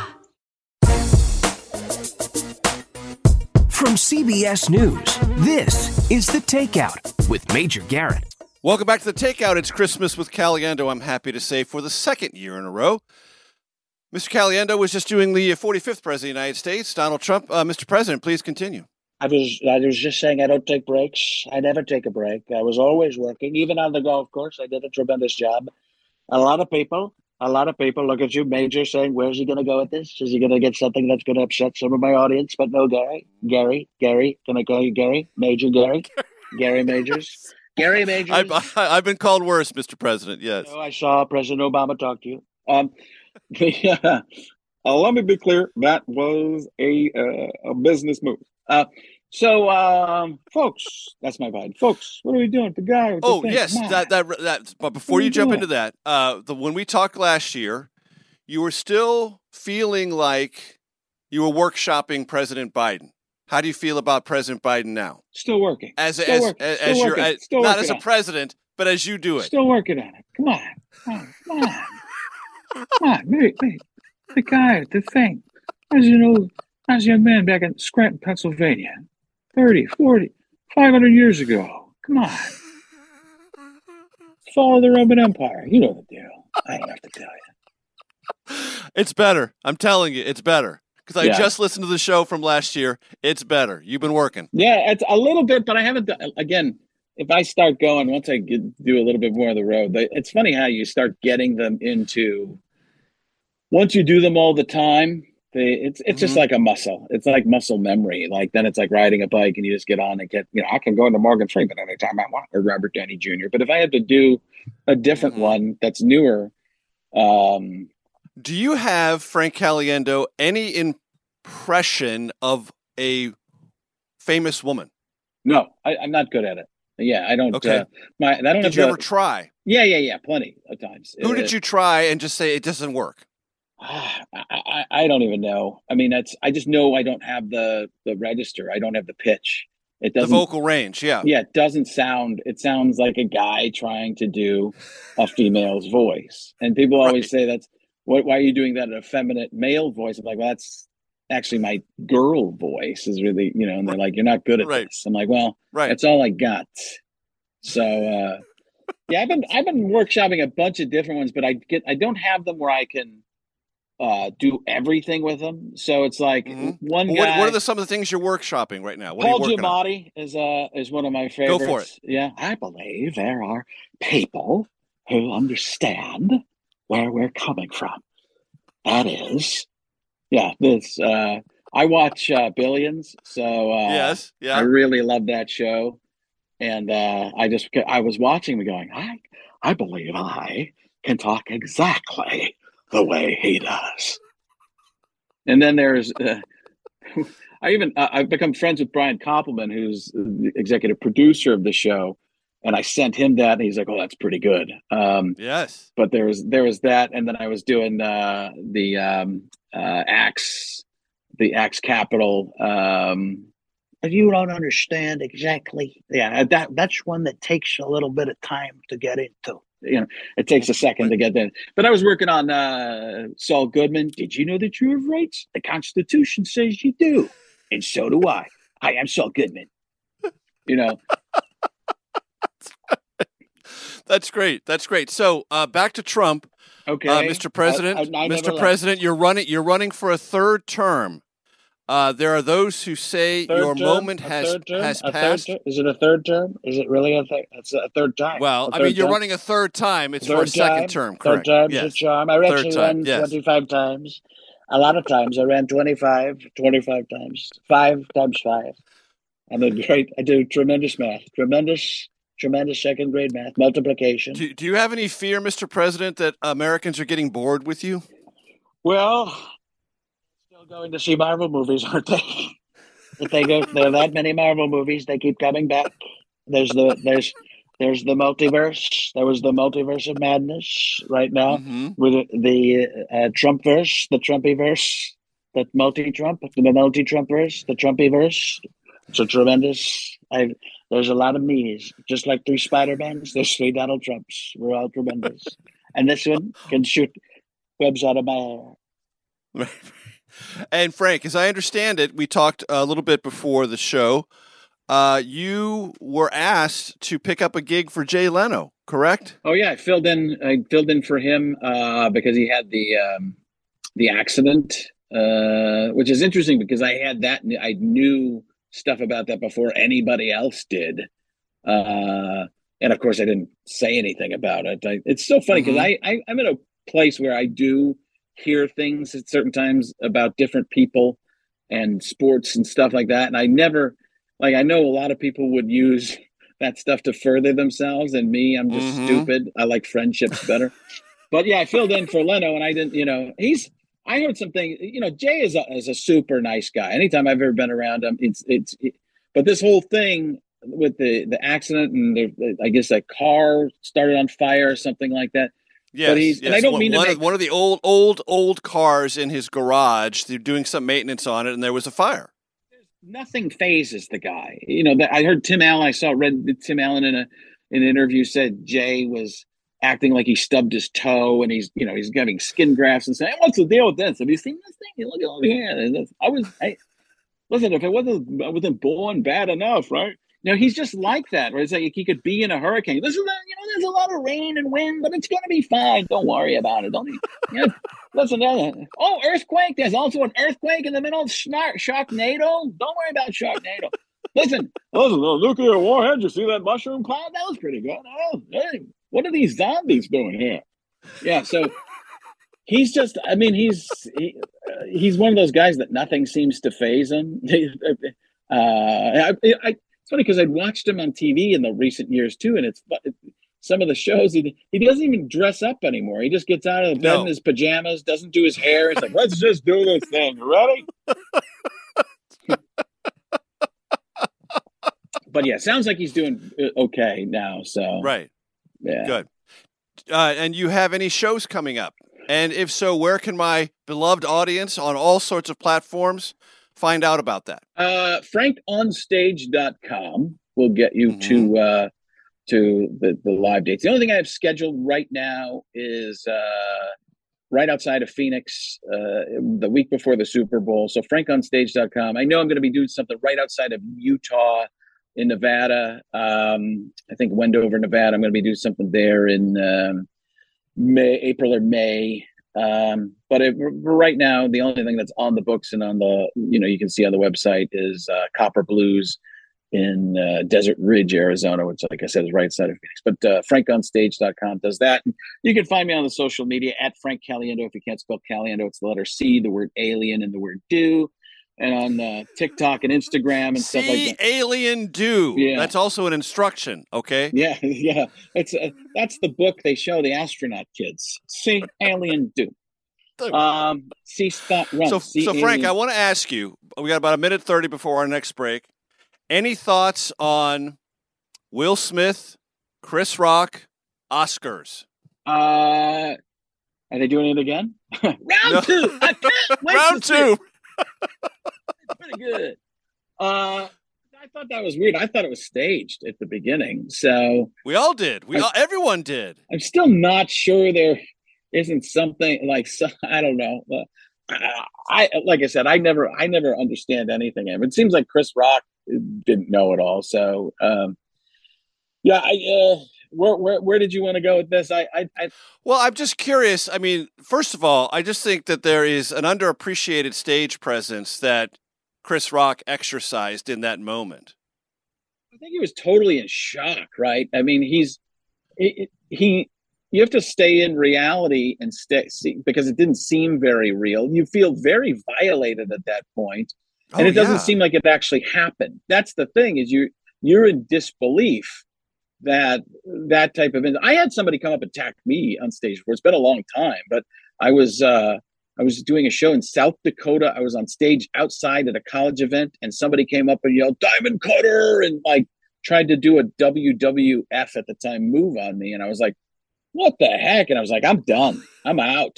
Speaker 7: From CBS News, this is The Takeout with Major Garrett.
Speaker 11: Welcome back to the Takeout. It's Christmas with Caliendo. I'm happy to say for the second year in a row. Mr. Caliendo was just doing the 45th President of the United States, Donald Trump. Uh, Mr. President, please continue.
Speaker 14: I was I was just saying I don't take breaks. I never take a break. I was always working, even on the golf course. I did a tremendous job. A lot of people, a lot of people look at you, Major, saying, "Where's he going to go with this? Is he going to get something that's going to upset some of my audience?" But no, Gary, Gary, Gary. Can I call you Gary? Major Gary, Gary Majors. Gary Majors.
Speaker 11: I've, I've been called worse, Mr. President. Yes.
Speaker 14: Oh, I saw President Obama talk to you. Um,
Speaker 9: uh, let me be clear. That was a uh, a business move.
Speaker 14: Uh, so, um, folks, that's my bad. Folks, what are we doing? The guy. With
Speaker 11: oh
Speaker 14: the
Speaker 11: yes, that that that. But before you jump into that, uh, the when we talked last year, you were still feeling like you were workshopping President Biden. How do you feel about President Biden now?
Speaker 14: Still working.
Speaker 11: As
Speaker 14: Still
Speaker 11: as
Speaker 14: working.
Speaker 11: as,
Speaker 14: Still
Speaker 11: as you're
Speaker 14: working.
Speaker 11: as, not as a
Speaker 14: on it.
Speaker 11: president, but as you do it.
Speaker 14: Still working on it. Come on. Come on. Come on. Come on. Wait, wait. The guy, the thing. I was an old, I was a young man back in Scranton, Pennsylvania, 30, 40, 500 years ago. Come on. Fall of the Roman Empire. You know the deal. I don't have to tell you.
Speaker 11: It's better. I'm telling you, it's better. Because I
Speaker 14: Yeah.
Speaker 11: just listened to the show from last year. It's better. You've been working.
Speaker 12: Yeah, it's a little bit, but I haven't done, again. If I start going, once I get, do a little bit more of the road, they, it's funny how you start getting them into. Once you do them all the time, they, it's it's just
Speaker 11: Mhm.
Speaker 12: like a muscle. It's like muscle memory. Like then it's like riding a bike, and you just get on and get. You know, I can go into Morgan Freeman anytime I want, or Robert Downey Jr. But if I had to do a different one that's newer, um,
Speaker 11: Do you have Frank Caliendo any impression of a famous woman?
Speaker 12: no, I, I'm not good at it. Yeah, I don't.
Speaker 11: Okay.
Speaker 12: Uh, my I don't
Speaker 11: Did you ever try?
Speaker 12: Yeah, yeah, yeah, plenty of times.
Speaker 11: Who
Speaker 12: Uh,
Speaker 11: did you try and just say it doesn't work?
Speaker 12: I, I, I don't even know. I mean, that's I just know I don't have the the register. I don't have the pitch. It doesn't.
Speaker 11: vocal range, yeah.
Speaker 12: Yeah, it doesn't sound. It sounds like a guy trying to do a female's voice, and people always say that's what. Why are you doing that an effeminate male voice? I'm like, well, that's actually my girl voice. Is really you know, and they're like, you're not good at
Speaker 11: Right.
Speaker 12: this. I'm like, well,
Speaker 11: Right.
Speaker 12: that's all I got. So uh yeah, I've been I've been workshopping a bunch of different ones, but I get I don't have them where I can uh do everything with them. So it's like one
Speaker 11: Mm-hmm. Well,
Speaker 12: guy.
Speaker 11: what, are the, some of the things you're workshopping right now? What
Speaker 12: Paul
Speaker 11: working on?
Speaker 12: Is uh is one of my favorites.
Speaker 11: Go for it.
Speaker 12: Yeah, I believe there are people who understand where we're coming from. That is, yeah. This uh, I watch uh, Billions, so uh,
Speaker 11: Yes, yeah.
Speaker 12: I really love that show, and uh, I just I was watching and going, I I believe I can talk exactly the way he does. And then there's, uh, I even uh, I've become friends with Brian Koppelman, who's the executive producer of the show, and I sent him that, and he's like, "Oh, that's pretty good." Um,
Speaker 11: Yes.
Speaker 12: but there was there was that, and then I was doing uh, the um, uh, Axe, the Axe Capital. Um,
Speaker 14: You don't understand exactly.
Speaker 12: yeah, that
Speaker 14: That's one that takes a little bit of time to get into.
Speaker 12: You know, it takes a second to get there. But I was working on uh, Saul Goodman. Did you know that you have rights? The Constitution says you do, and so do I. I am Saul Goodman. You know,
Speaker 11: That's great. That's great. So uh, back to Trump.
Speaker 12: Okay.
Speaker 11: uh, Mr. President.
Speaker 12: I- I-
Speaker 11: Mr.
Speaker 12: left.
Speaker 11: President, you're running. You're running for a third term. Uh, there are those who say
Speaker 14: Third
Speaker 11: your
Speaker 14: term?
Speaker 11: moment has
Speaker 14: term?
Speaker 11: has passed.
Speaker 14: term? Is it a third term? Is it really a third? It's a third time.
Speaker 11: Well, I mean, you're
Speaker 14: term?
Speaker 11: running a third time. It's for a
Speaker 14: Third
Speaker 11: second term.
Speaker 14: Third
Speaker 11: Correct.
Speaker 14: time's
Speaker 11: yes.
Speaker 14: a charm. I
Speaker 11: Third
Speaker 14: actually
Speaker 11: time,
Speaker 14: ran
Speaker 11: yes.
Speaker 14: 25 times. A lot of times. I ran 25, 25 times. Five times five.
Speaker 12: I'm a great. I do tremendous math. Tremendous, tremendous second grade math. Multiplication.
Speaker 11: Do, do you have any fear, Mr. President, that Americans are getting bored with you?
Speaker 14: Well, going to see Marvel movies, aren't they? if they go, there are that many Marvel movies. They keep coming back. There's the there's there's the multiverse. There was the multiverse of madness right now
Speaker 11: Mm-hmm.
Speaker 14: with the uh, Trump verse, the Trumpy verse, the multi Trump, the multi Trump verse, the Trumpy verse. It's a tremendous. I there's a lot of me's, just like three Spider Mans. There's three Donald Trumps. We're all tremendous, and this one can shoot webs out of my hair.
Speaker 11: And Frank, as I understand it, we talked a little bit before the show. Uh, you were asked to pick up a gig for Jay Leno, correct?
Speaker 12: Oh yeah, I filled in. I filled in for him uh, because he had the um, the accident, uh, which is interesting because I had that. I knew stuff about that before anybody else did, uh, and of course, I didn't say anything about it. I, it's so funny because
Speaker 11: Mhm.
Speaker 12: I, I I'm in a place where I do hear things at certain times about different people and sports and stuff like that, and I never like I know a lot of people would use that stuff to further themselves. And me, I'm just
Speaker 11: Mhm.
Speaker 12: stupid. I like friendships better. but yeah, I filled in for Leno, and I didn't. You know, he's. I heard something. You know, Jay is a is a super nice guy. Anytime I've ever been around him, it's it's. It, but this whole thing with the the accident and the, I guess that car started on fire or something like that.
Speaker 11: Yes,
Speaker 12: but he's, and. I don't
Speaker 11: one,
Speaker 12: mean to
Speaker 11: one,
Speaker 12: make
Speaker 11: of, one of the old, old, old cars in his garage. They're doing some maintenance on it, and there was a fire.
Speaker 12: nothing fazes the guy. You know, that I heard Tim Allen. I saw read Tim Allen in a in an interview said Jay was acting like he stubbed his toe and he's you know he's getting skin grafts and saying, "What's the deal with this? Have you seen this thing? Look over here." I was, I, listen, if it wasn't I wasn't born bad enough, right? Know, he's just like that. Where it's like he could be in a hurricane. This is a, you know, there's a lot of rain and wind, but it's going to be fine. Don't worry about it. Don't you know, listen. Uh, oh, earthquake! There's also an earthquake in the middle of Schnar- Sharknado. Don't worry about Sharknado. Listen, listen, a nuclear warhead. You see that mushroom cloud? That was pretty good. Oh, hey, what are these zombies doing here? Yeah, so he's just. I mean, he's he, uh, he's one of those guys that nothing seems to faze him. Uh, I, I, funny because I'd watched him on TV in the recent years too, and it's some of the shows he he doesn't even dress up anymore. He just gets out of the bed
Speaker 11: No.
Speaker 12: in his pajamas, doesn't do his hair. It's like, "Let's just do this thing. Ready?" but yeah, sounds like he's doing uh, okay now. So
Speaker 11: Right.
Speaker 12: yeah,
Speaker 11: Good. Uh, and you have any shows coming up? And if so, where can my beloved audience on all sorts of platforms find out about that?
Speaker 12: Uh, frankonstage.com will get you to uh, to the, the live dates. The only thing I have scheduled right now is uh, right outside of Phoenix uh, the week before the Super Bowl. So frankonstage.com. I know I'm going to be doing something right outside of Utah in Nevada. Um, I think Wendover, Nevada. I'm going to be doing something there in um, May, April or May. Um, but it, right now, the only thing that's on the books and on the, you know, you can see on the website is uh, Copper Blues in uh, Desert Ridge, Arizona, which, like I said, is right outside of Phoenix. But uh, frankonstage.com does that. You can find me on the social media at Frank Caliendo. If you can't spell Caliendo, it's the letter C, the word alien, and the word do. And on uh, TikTok and Instagram and stuff like
Speaker 11: See
Speaker 12: that.
Speaker 11: Alien Do.
Speaker 12: Yeah.
Speaker 11: That's also an instruction, okay?
Speaker 12: Yeah, yeah. It's uh, that's the book they show the astronaut kids. See, alien do. Um, see, stop, run.
Speaker 11: So,
Speaker 12: See,
Speaker 11: so Frank,
Speaker 12: alien-
Speaker 11: I want to ask you. We got about a minute thirty before our next break. Any thoughts on Will Smith, Chris Rock, Oscars?
Speaker 12: Uh, are they doing it again? Round
Speaker 11: No.
Speaker 12: two. I can't wait
Speaker 11: Round
Speaker 12: to see it.
Speaker 11: two.
Speaker 12: It's pretty good. Uh, I thought that was weird. I thought it was staged at the beginning. So
Speaker 11: We all did. We
Speaker 12: I-
Speaker 11: all, everyone did.
Speaker 12: I'm still not sure there isn't something like so, I don't know. I, I like I said, I never I never understand anything. It seems like Chris Rock didn't know it all. So um, yeah, I uh, where where where did you want to go with this? I I, I
Speaker 11: Well, I'm just curious. I mean, first of all, I just think that there is an underappreciated stage presence that Chris Rock exercised in that moment.
Speaker 12: I think he was totally in shock, right? I mean, he's he, he you have to stay in reality and stay see, because it didn't seem very real. You feel very violated at that point, and
Speaker 11: Oh,
Speaker 12: it doesn't
Speaker 11: yeah.
Speaker 12: seem like it actually happened. That's the thing is you you're in disbelief that that type of. I had somebody come up and attack me on stage before. It's been a long time, but I was. uh I was doing a show in South Dakota. I was on stage outside at a college event, and somebody came up and yelled "Diamond Cutter" and like tried to do a WWF at the time move on me, and I was like, "What the heck?" And I was like, "I'm done. I'm out.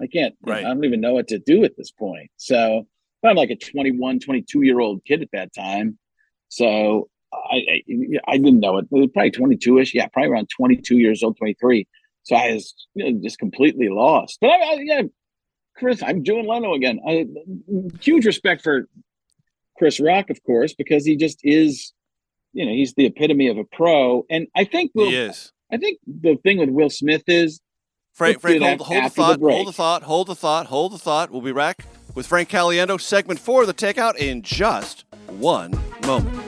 Speaker 12: I can't.
Speaker 11: Right.
Speaker 12: I don't even know what to do at this point." So I'm like a 21, 22 year old kid at that time. So I I, I didn't know it. It was probably 22 ish. Yeah, probably around 22 years old, 23. So I was you know, just completely lost. But I, I, yeah, Chris, I'm doing Leno again. I, huge respect for Chris Rock, of course, because he just is, you know, he's the epitome of a pro. And I think Will,
Speaker 11: He is.
Speaker 12: I think the thing with Will Smith is
Speaker 11: Frank, Frank, hold, hold the
Speaker 12: after the
Speaker 11: thought, hold the thought, hold the thought, hold the thought. We'll be back with Frank Caliendo, segment four of the Takeout in just one moment.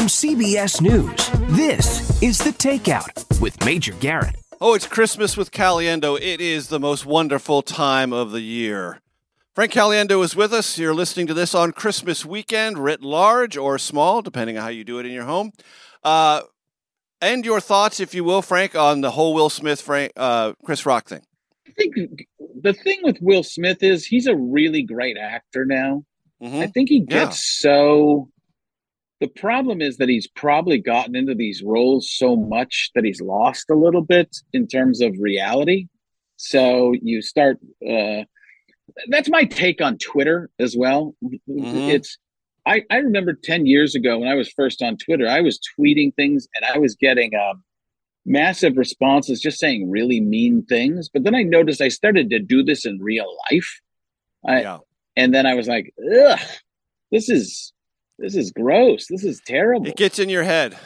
Speaker 7: From CBS News, this is The Takeout with Major Garrett.
Speaker 11: Oh, it's Christmas with Caliendo. It is the most wonderful time of the year. Frank Caliendo is with us. You're listening to this on Christmas weekend, writ large or small, depending on how you do it in your home. Uh, and your thoughts, if you will, Frank, on the whole Will Smith, Frank, uh, Chris Rock thing.
Speaker 12: I think the thing with Will Smith is he's a really great actor now. Mm-hmm. I think he gets yeah. so. The problem is that he's probably gotten into these roles so much that he's lost a little bit in terms of reality. So you start. Uh, that's my take on Twitter as well. Mm-hmm. It's I, I remember 10 years ago when I was first on Twitter, I was tweeting things and I was getting um, massive responses just saying really mean things. But then I noticed I started to do this in real life. I, yeah. And then I was like, ugh, this is this is gross. This is terrible.
Speaker 11: It gets in your head.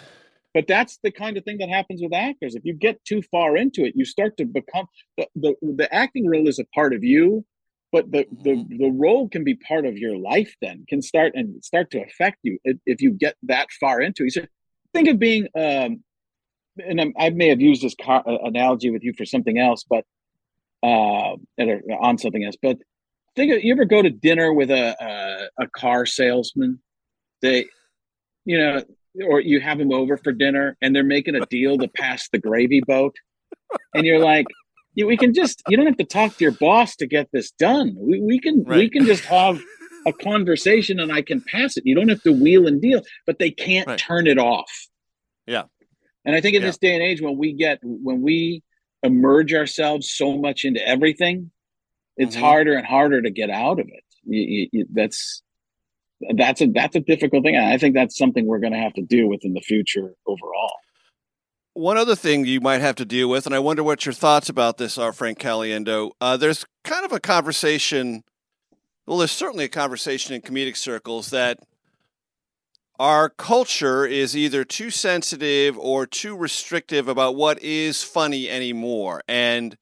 Speaker 12: But that's the kind of thing that happens with actors. If you get too far into it, you start to become the, the, the acting role is a part of you but the, the mm-hmm. the role can be part of your life then can start and start to affect you if, if you get that far into it so think of being um and I'm, i may have used this car, uh, analogy with you for something else but uh on something else but think of, you ever go to dinner with a, a a car salesman they you know or you have them over for dinner and they're making a deal to pass the gravy boat and you're like you, we can just you don't have to talk to your boss to get this done. We, we can right. we can just have a conversation and I can pass it. You don't have to wheel and deal, but they can't right. turn it off.
Speaker 11: Yeah.
Speaker 12: And I think in yeah. this day and age when we get when we emerge ourselves so much into everything, it's mm-hmm. harder and harder to get out of it. You, you, that's that's a that's a difficult thing. I think that's something we're going to have to deal with in the future overall.
Speaker 11: One other thing you might have to deal with, and I wonder what your thoughts about this are, Frank Caliendo. Uh, there's kind of a conversation. Well, there's certainly a conversation in comedic circles that our culture is either too sensitive or too restrictive about what is funny anymore. And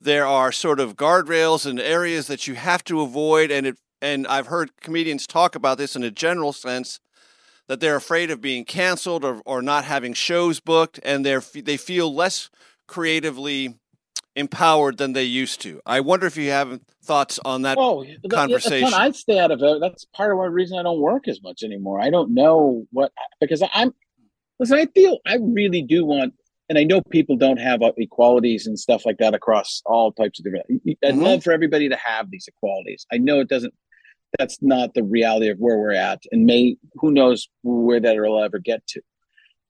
Speaker 11: there are sort of guardrails and areas that you have to avoid. And it, and I've heard comedians talk about this in a general sense that they're afraid of being canceled or, or not having shows booked, and they're they feel less creatively empowered than they used to. I wonder if you have thoughts on that oh, conversation.
Speaker 12: I stay out of it. That's part of the reason I don't work as much anymore. I don't know what because I'm listen. I feel I really do want, and I know people don't have uh, equalities and stuff like that across all types of different. I'd mm-hmm. love for everybody to have these equalities. I know it doesn't that's not the reality of where we're at and may who knows where that will ever get to.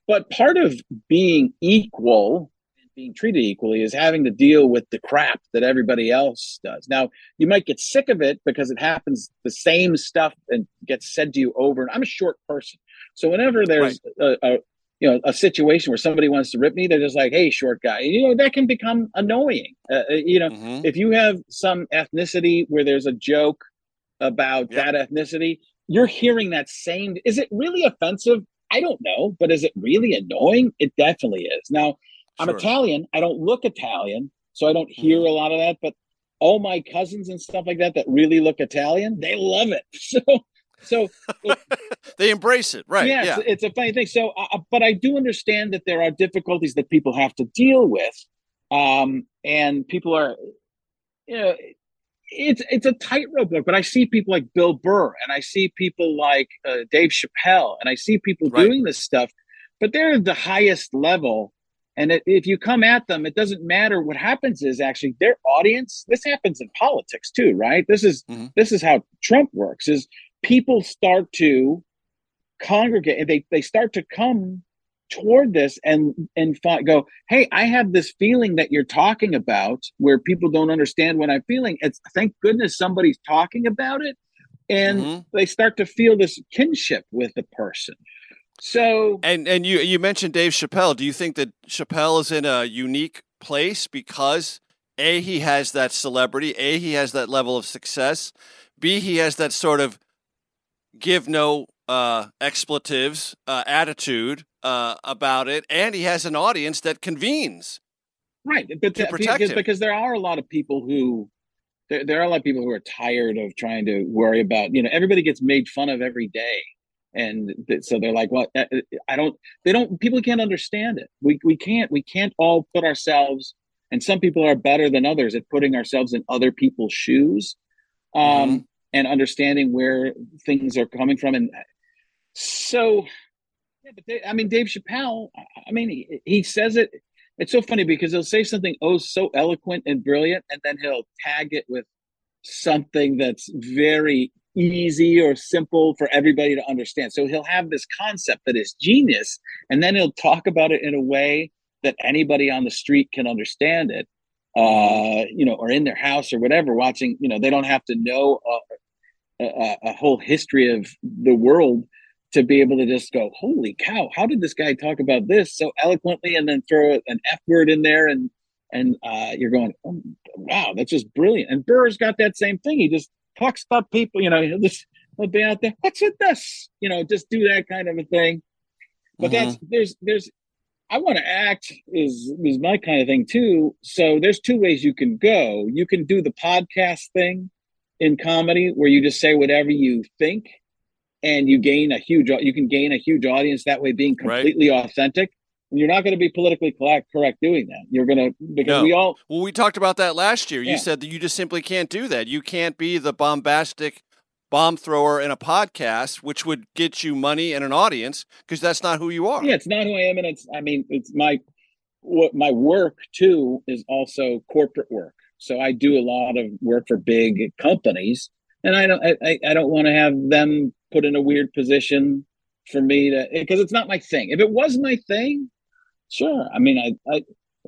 Speaker 12: But part of being equal and being treated equally is having to deal with the crap that everybody else does. Now you might get sick of it because it happens the same stuff and gets said to you over and i'm a short person. So whenever there's right. a, a you know a situation where somebody wants to rip me they're just like hey short guy. And, you know that can become annoying. Uh, uh you know mm-hmm. if you have some ethnicity where there's a joke about that ethnicity, you're hearing that same. Is it really offensive? I don't know, but is it really annoying? It definitely is. Now, I'm sure. Italian. I don't look Italian, so I don't hear mm-hmm. a lot of that. But all my cousins and stuff like that that really look Italian, they love it. So, so
Speaker 11: they embrace it, right?
Speaker 12: Yeah, yeah. It's, it's, a funny thing. So, uh, uh, but I do understand that there are difficulties that people have to deal with, um, and people are, you know, it's it's a tightrope walk. But I see people like Bill Burr, and I see people like uh, Dave Chappelle, and I see people right. doing this stuff, but they're the highest level And it, if you come at them, it doesn't matter. What happens is actually their audience. This happens in politics too, right? This is mm-hmm. this is how Trump works. Is people start to congregate and they they start to come toward this and and go hey i have this feeling that you're talking about where people don't understand what i'm feeling. It's thank goodness somebody's talking about it and mm-hmm. they start to feel this kinship with the person. So
Speaker 11: and and you you mentioned dave chappelle. Do you think that chappelle is in a unique place because a he has that celebrity a he has that level of success b he has that sort of give no uh, expletives uh, attitude uh, about it, and he has an audience that convenes.
Speaker 12: Right, but to, because, because there are a lot of people who there, there are a lot of people who are tired of trying to worry about you know everybody gets made fun of every day and so they're like well uh, uh, i don't they don't people can't understand it we, we can't we can't all put ourselves and some people are better than others at putting ourselves in other people's shoes um, mm-hmm. and understanding where things are coming from and so yeah, but they, I mean, Dave Chappelle. I mean, he, he says it. It's so funny because he'll say something oh so eloquent and brilliant, and then he'll tag it with something that's very easy or simple for everybody to understand. So he'll have this concept that is genius, and then he'll talk about it in a way that anybody on the street can understand it. Uh, you know, or in their house or whatever, watching. You know, they don't have to know a, a, a whole history of the world to be able to just go, holy cow, how did this guy talk about this so eloquently and then throw an F word in there and and uh, you're going, oh, wow, that's just brilliant. And Burr's got that same thing. He just talks about people, you know, he'll just he'll be out there, what's with this? You know, just do that kind of a thing. But mm-hmm. that's there's there's I want to act is is my kind of thing too. So there's two ways you can go. You can do the podcast thing in comedy where you just say whatever you think and you gain a huge you can gain a huge audience that way being completely right. authentic you're not going to be politically correct, correct doing that you're going to because no. we all
Speaker 11: well we talked about that last year yeah. you said that you just simply can't do that you can't be the bombastic bomb thrower in a podcast which would get you money and an audience because that's not who you are
Speaker 12: yeah it's not who i am and it's i mean it's my what my work too is also corporate work so i do a lot of work for big companies and i don't i, I don't want to have them put in a weird position for me to because it's not my thing. If it was my thing, sure. I mean, I, I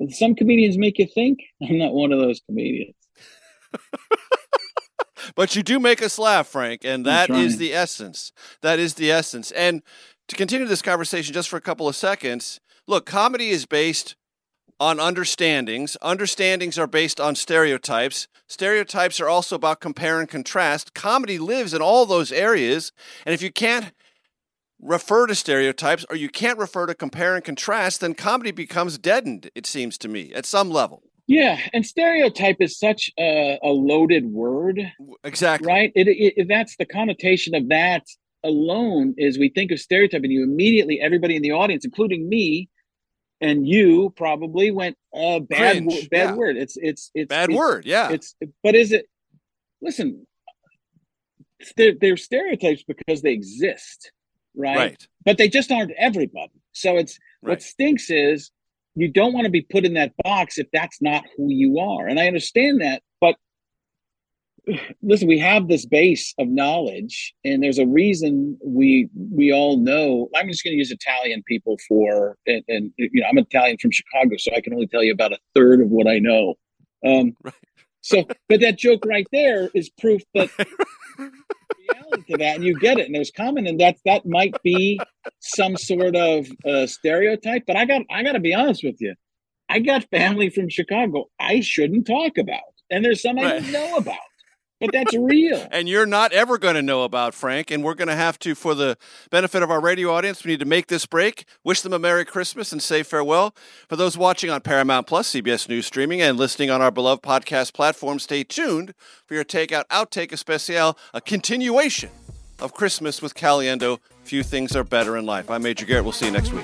Speaker 12: some comedians make you think. I'm not one of those comedians.
Speaker 11: but you do make us laugh, Frank, and that is the essence. That is the essence. And to continue this conversation just for a couple of seconds, look, comedy is based on understandings. Understandings are based on stereotypes. Stereotypes are also about compare and contrast. Comedy lives in all those areas. And if you can't refer to stereotypes or you can't refer to compare and contrast, then comedy becomes deadened, it seems to me, at some level.
Speaker 12: Yeah, and stereotype is such a, a loaded word.
Speaker 11: Exactly.
Speaker 12: Right? It, it, that's the connotation of that alone is we think of stereotype and you immediately everybody in the audience including me and you probably went uh bad Cringe, bad yeah. word it's it's it's
Speaker 11: bad
Speaker 12: it's,
Speaker 11: word yeah
Speaker 12: it's but is it listen they're, they're stereotypes because they exist right?
Speaker 11: right
Speaker 12: but they just aren't everybody so it's right. what stinks is you don't want to be put in that box if that's not who you are and i understand that but listen we have this base of knowledge and there's a reason we we all know i'm just going to use italian people for and, and, you know i'm italian from chicago so i can only tell you about a third of what i know um right. so but that joke right there is proof that reality to that and you get it and there's common and that that might be some sort of uh, stereotype but i got i got to be honest with you i got family from chicago i shouldn't talk about and there's some right. i don't know about but that's real.
Speaker 11: and you're not ever going to know about Frank. And we're going to have to, for the benefit of our radio audience, we need to make this break, wish them a Merry Christmas, and say farewell. For those watching on Paramount Plus, CBS News Streaming, and listening on our beloved podcast platform, stay tuned for your Takeout Outtake Especial, a continuation of Christmas with Caliendo. Few things are better in life. I'm Major Garrett. We'll see you next week.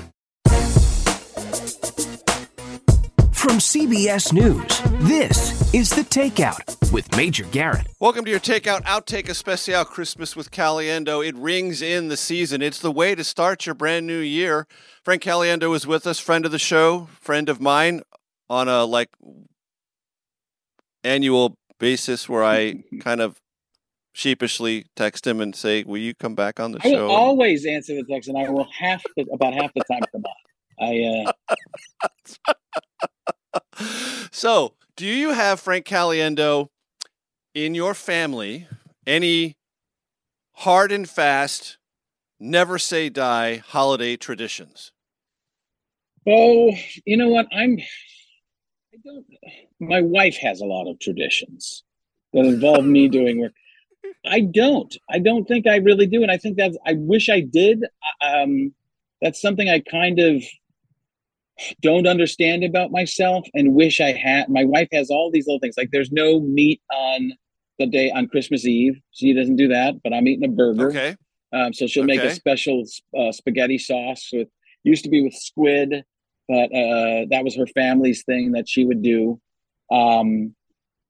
Speaker 7: CBS News, this is The Takeout with Major Garrett.
Speaker 11: Welcome to your Takeout Outtake Especial Christmas with Caliendo. It rings in the season. It's the way to start your brand new year. Frank Caliendo is with us, friend of the show, friend of mine on a like annual basis where I kind of sheepishly text him and say, "Will you come back on the
Speaker 12: I
Speaker 11: show?"
Speaker 12: will always answer the text, and I will half the, about half the time come on. I
Speaker 11: uh... so, do you have Frank Caliendo in your family? Any hard and fast, never say die holiday traditions?
Speaker 12: Oh, you know what? I'm. I don't. My wife has a lot of traditions that involve me doing work. I don't. I don't think I really do, and I think that's. I wish I did. Um, that's something I kind of don't understand about myself, and wish I had. My wife has all these little things. Like there's no meat on the day on Christmas Eve. She doesn't do that, but I'm eating a burger.
Speaker 11: Okay.
Speaker 12: Um, so she'll make a special uh, spaghetti sauce with. Used to be with squid, but uh, that was her family's thing that she would do. Um,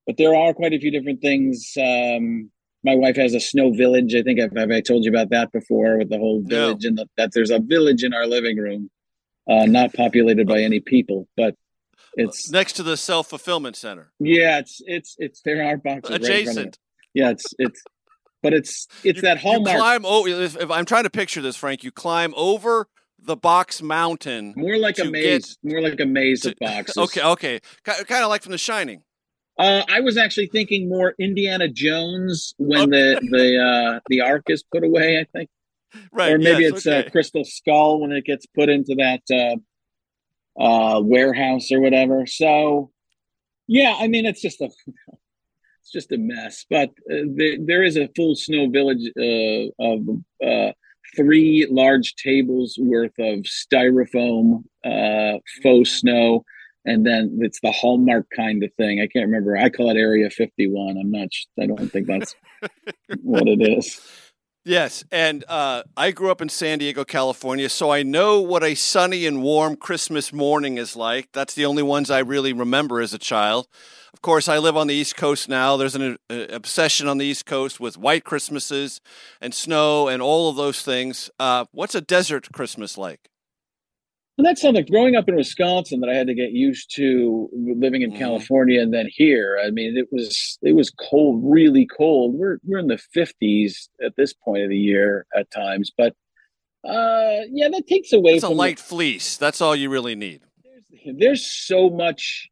Speaker 12: but there are quite a few different things. Um, my wife has a snow village. I think I've, I've I told you about that before with the whole village and the, that there's a village in our living room, uh, not populated by any people, but it's
Speaker 11: next to the self fulfillment center.
Speaker 12: yeah, it's it's it's there are boxes right in front of
Speaker 11: Adjacent.
Speaker 12: it. Yeah, it's it's but it's it's that
Speaker 11: You
Speaker 12: hallmark.
Speaker 11: climb over. If, if I'm trying to picture this, Frank, you climb over the box mountain.
Speaker 12: more like a maze,
Speaker 11: get-
Speaker 12: more like a maze of boxes.
Speaker 11: Okay, okay, kind of like from The Shining.
Speaker 12: Uh, I was actually thinking more Indiana Jones when the the uh, the Ark is put away. I think,
Speaker 11: Right,
Speaker 12: or maybe
Speaker 11: yes,
Speaker 12: it's
Speaker 11: okay.
Speaker 12: uh, Crystal Skull when it gets put into that uh, uh, warehouse or whatever. So, yeah, I mean, it's just a it's just a mess. But uh, there, there is a full snow village uh, of uh, three large tables worth of styrofoam uh, faux snow and then it's the hallmark kind of thing. I can't remember. I call it Area 51. I'm not. I don't think that's what it is.
Speaker 11: Yes, and uh, I grew up in San Diego, California, so I know what a sunny and warm Christmas morning is like. That's the only ones I really remember as a child. Of course, I live on the East Coast now. There's an uh, obsession on the East Coast with white Christmases and snow and all of those things. Uh, what's a desert Christmas like?
Speaker 12: And that's something growing up in Wisconsin that I had to get used to living in California and then here. I mean, it was it was cold, really cold. We're we're in the 50s at this point of the year at times, but uh, yeah, that takes away
Speaker 11: It's a
Speaker 12: from the-
Speaker 11: light fleece. That's all you really need.
Speaker 12: there's so much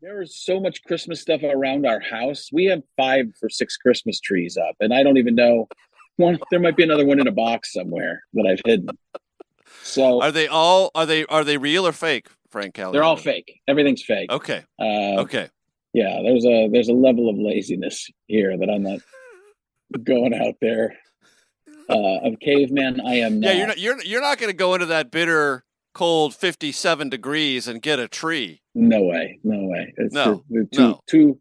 Speaker 12: there is so much christmas stuff around our house we have five or six christmas trees up and i don't even know one there might be another one in a box somewhere that i've hidden so
Speaker 11: Are they all are they are they real or fake, Frank Kelly?
Speaker 12: they're all fake everything's fake
Speaker 11: Okay.
Speaker 12: uh,
Speaker 11: Okay.
Speaker 12: yeah there's a there's a level of laziness here that i'm not going out there uh of caveman i am not
Speaker 11: Yeah, you're not you're you're not going to go into that bitter cold 57 degrees and get a tree.
Speaker 12: No way, no way. It's
Speaker 11: No,
Speaker 12: too, too,
Speaker 11: no.
Speaker 12: too,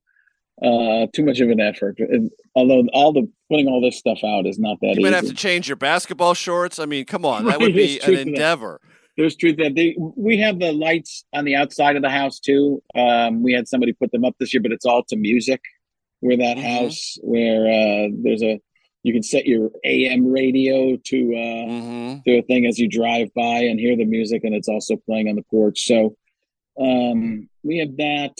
Speaker 12: uh, too much of an effort. And although all the putting all this stuff out is not that
Speaker 11: You
Speaker 12: easy.
Speaker 11: might have to change your basketball shorts. I mean, come on, that would be an
Speaker 12: for that.
Speaker 11: endeavor.
Speaker 12: There's truth that they, we have the lights on the outside of the house too. Um, we had somebody put them up this year, but it's all to music. Where that
Speaker 11: Mm-hmm.
Speaker 12: house, where uh, there's a, you can set your AM radio to uh,
Speaker 11: Mm-hmm.
Speaker 12: to a thing as you drive by and hear the music, and it's also playing on the porch. So um, we have that.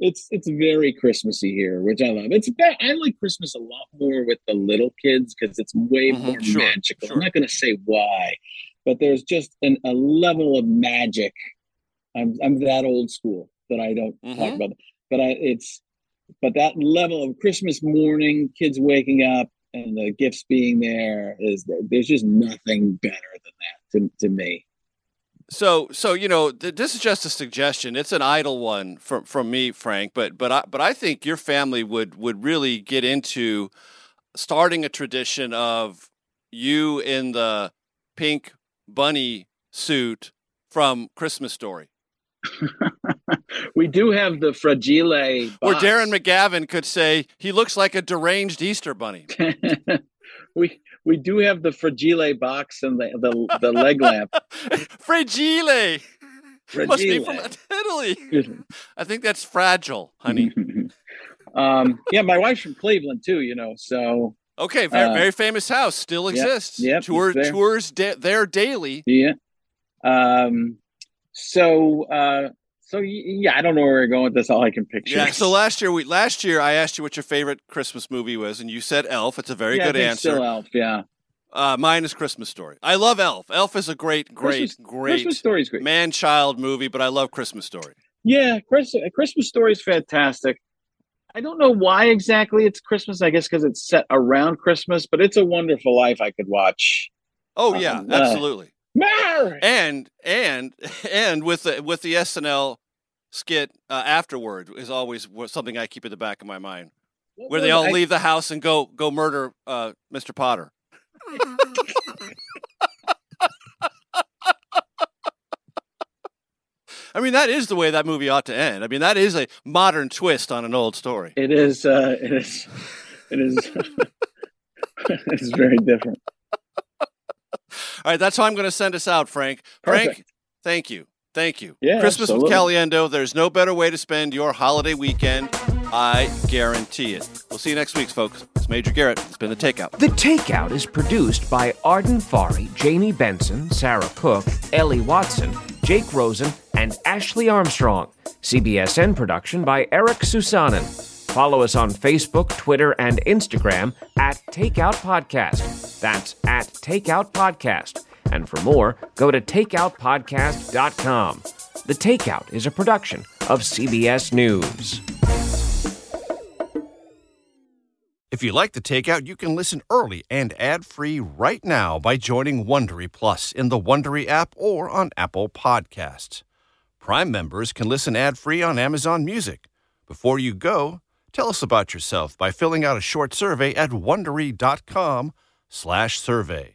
Speaker 12: It's it's very Christmassy here, which I love. It's I like Christmas a lot more with the little kids because it's way
Speaker 11: Mhm,
Speaker 12: more
Speaker 11: sure,
Speaker 12: magical.
Speaker 11: sure.
Speaker 12: I'm not going to say why, but there's just an, a level of magic. I'm I'm that old school that I don't talk
Speaker 11: Mhm.
Speaker 12: about, but I it's but that level of Christmas morning, kids waking up and the gifts being there is there's just nothing better than that to to me.
Speaker 11: So, so you know, th- this is just a suggestion. It's an idle one from from me, Frank. But but I but I think your family would would really get into starting a tradition of you in the pink bunny suit from Christmas Story,
Speaker 12: We do have the fragile box.
Speaker 11: Darren McGavin could say he looks like a deranged Easter bunny.
Speaker 12: we we do have the fragile box and the the, the leg lamp.
Speaker 11: Fragile. Must be from Italy. I think that's fragile, honey.
Speaker 12: um, yeah, my wife's from Cleveland too. You know, so
Speaker 11: Okay, very,
Speaker 12: Uh,
Speaker 11: very famous house still
Speaker 12: yep,
Speaker 11: exists.
Speaker 12: yep, it's
Speaker 11: Tour, tours da- there daily.
Speaker 12: yeah. Um, so uh, so yeah, I don't know where we're going with this. All I can picture.
Speaker 11: Yeah. So last year, we last year I asked you what your favorite Christmas movie was, and you said Elf. It's a very
Speaker 12: Yeah,
Speaker 11: good answer.
Speaker 12: Still Elf, yeah.
Speaker 11: Uh, mine is Christmas Story. I love Elf. Elf is a great, great,
Speaker 12: Christmas-
Speaker 11: great
Speaker 12: Christmas Story's great.
Speaker 11: man-child movie, but I love Christmas Story.
Speaker 12: Yeah, Chris, A Christmas Story is fantastic. I don't know why exactly it's Christmas. I guess because it's set around Christmas, but it's a Wonderful Life I could watch.
Speaker 11: Oh yeah,
Speaker 12: Uh,
Speaker 11: absolutely.
Speaker 12: Mary!
Speaker 11: And and and with the with the SNL skit uh, afterward is always something I keep in the back of my mind, where they all?
Speaker 12: I-
Speaker 11: leave the house and go go murder uh, Mr. Potter. I mean, that is the way that movie ought to end. I mean, that is a modern twist on an old story.
Speaker 12: It is. Uh, it is. It is. it is very different.
Speaker 11: All right, that's how I'm going to send us out, Frank. Frank,
Speaker 12: Perfect.
Speaker 11: thank you. Thank you.
Speaker 12: Yeah,
Speaker 11: Christmas
Speaker 12: absolutely.
Speaker 11: with Caliendo. There's no better way to spend your holiday weekend. I guarantee it. We'll see you next week, folks. It's Major Garrett. It's been the takeout.
Speaker 7: The Takeout is produced by Arden Farhi, Jamie Benson, Sarah Cook, Ellie Watson, Jake Rosen, and Ashley Armstrong. CBSN production by Eric Susanen. Follow us on Facebook, Twitter, and Instagram at Takeout Podcast. That's at Takeout Podcast. And for more, go to takeoutpodcast.com. The Takeout is a production of CBS News.
Speaker 11: If you like the takeout, you can listen early and ad-free right now by joining Wondery Plus in the Wondery app or on Apple Podcasts. Prime members can listen ad-free on Amazon Music. Before you go, tell us about yourself by filling out a short survey at wondery.com/survey.